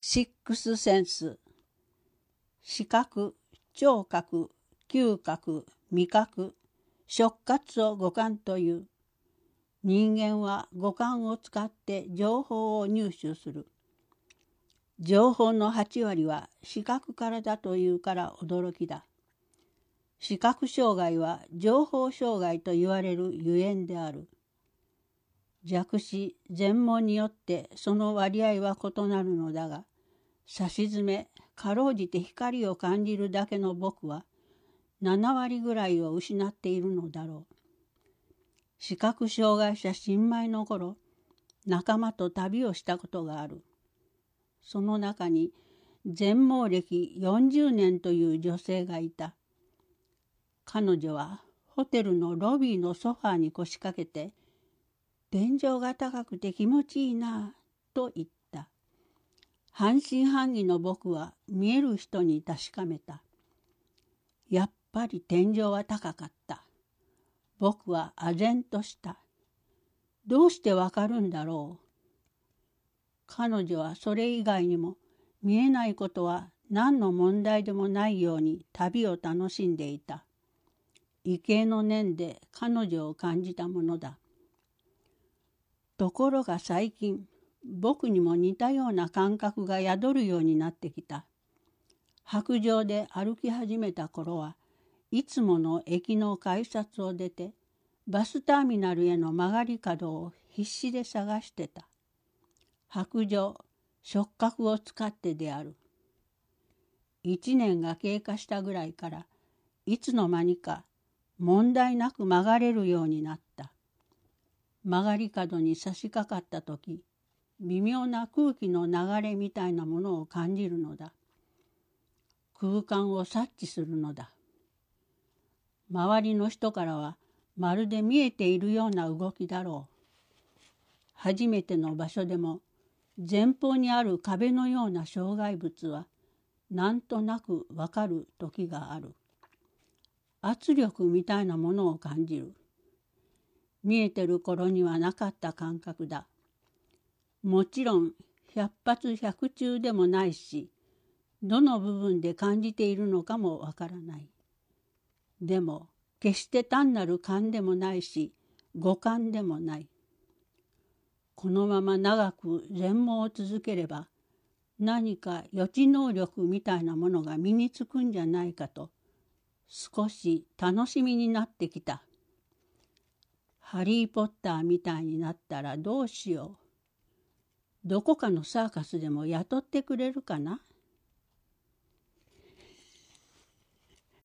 シックスセンス。視覚聴覚嗅覚味覚触覚を五感という。人間は五感を使って情報を入手する。情報の8割は視覚からだというから驚きだ。視覚障害は情報障害と言われるゆえんである。弱視全盲によってその割合は異なるのだがさしずめかろうじて光を感じるだけの僕は7割ぐらいを失っているのだろう。視覚障害者新米の頃仲間と旅をしたことがある。その中に全盲歴40年という女性がいた。彼女はホテルのロビーのソファーに腰掛けて「天井が高くて気持ちいいな」と言った。半信半疑の僕は見える人に確かめた。やっぱり天井は高かった。僕は唖然とした。どうしてわかるんだろう。彼女はそれ以外にも見えないことは何の問題でもないように旅を楽しんでいた。畏敬の念で彼女を感じたものだ。ところが最近僕にも似たような感覚が宿るようになってきた。白状で歩き始めた頃はいつもの駅の改札を出てバスターミナルへの曲がり角を必死で探してた。白状、触覚を使ってである。一年が経過したぐらいからいつの間にか問題なく曲がれるようになった。曲がり角に差し掛かった時微妙な空気の流れみたいなものを感じるのだ。空間を察知するのだ。周りの人からはまるで見えているような動きだろう。初めての場所でも前方にある壁のような障害物はなんとなくわかる時がある。圧力みたいなものを感じる。見えてる頃にはなかった感覚だ。もちろん百発百中でもないしどの部分で感じているのかもわからない。でも決して単なる勘でもないし五感でもない。このまま長く全盲を続ければ何か予知能力みたいなものが身につくんじゃないかと少し楽しみになってきた。ハリー・ポッターみたいになったらどうしよう。どこかのサーカスでも雇ってくれるかな？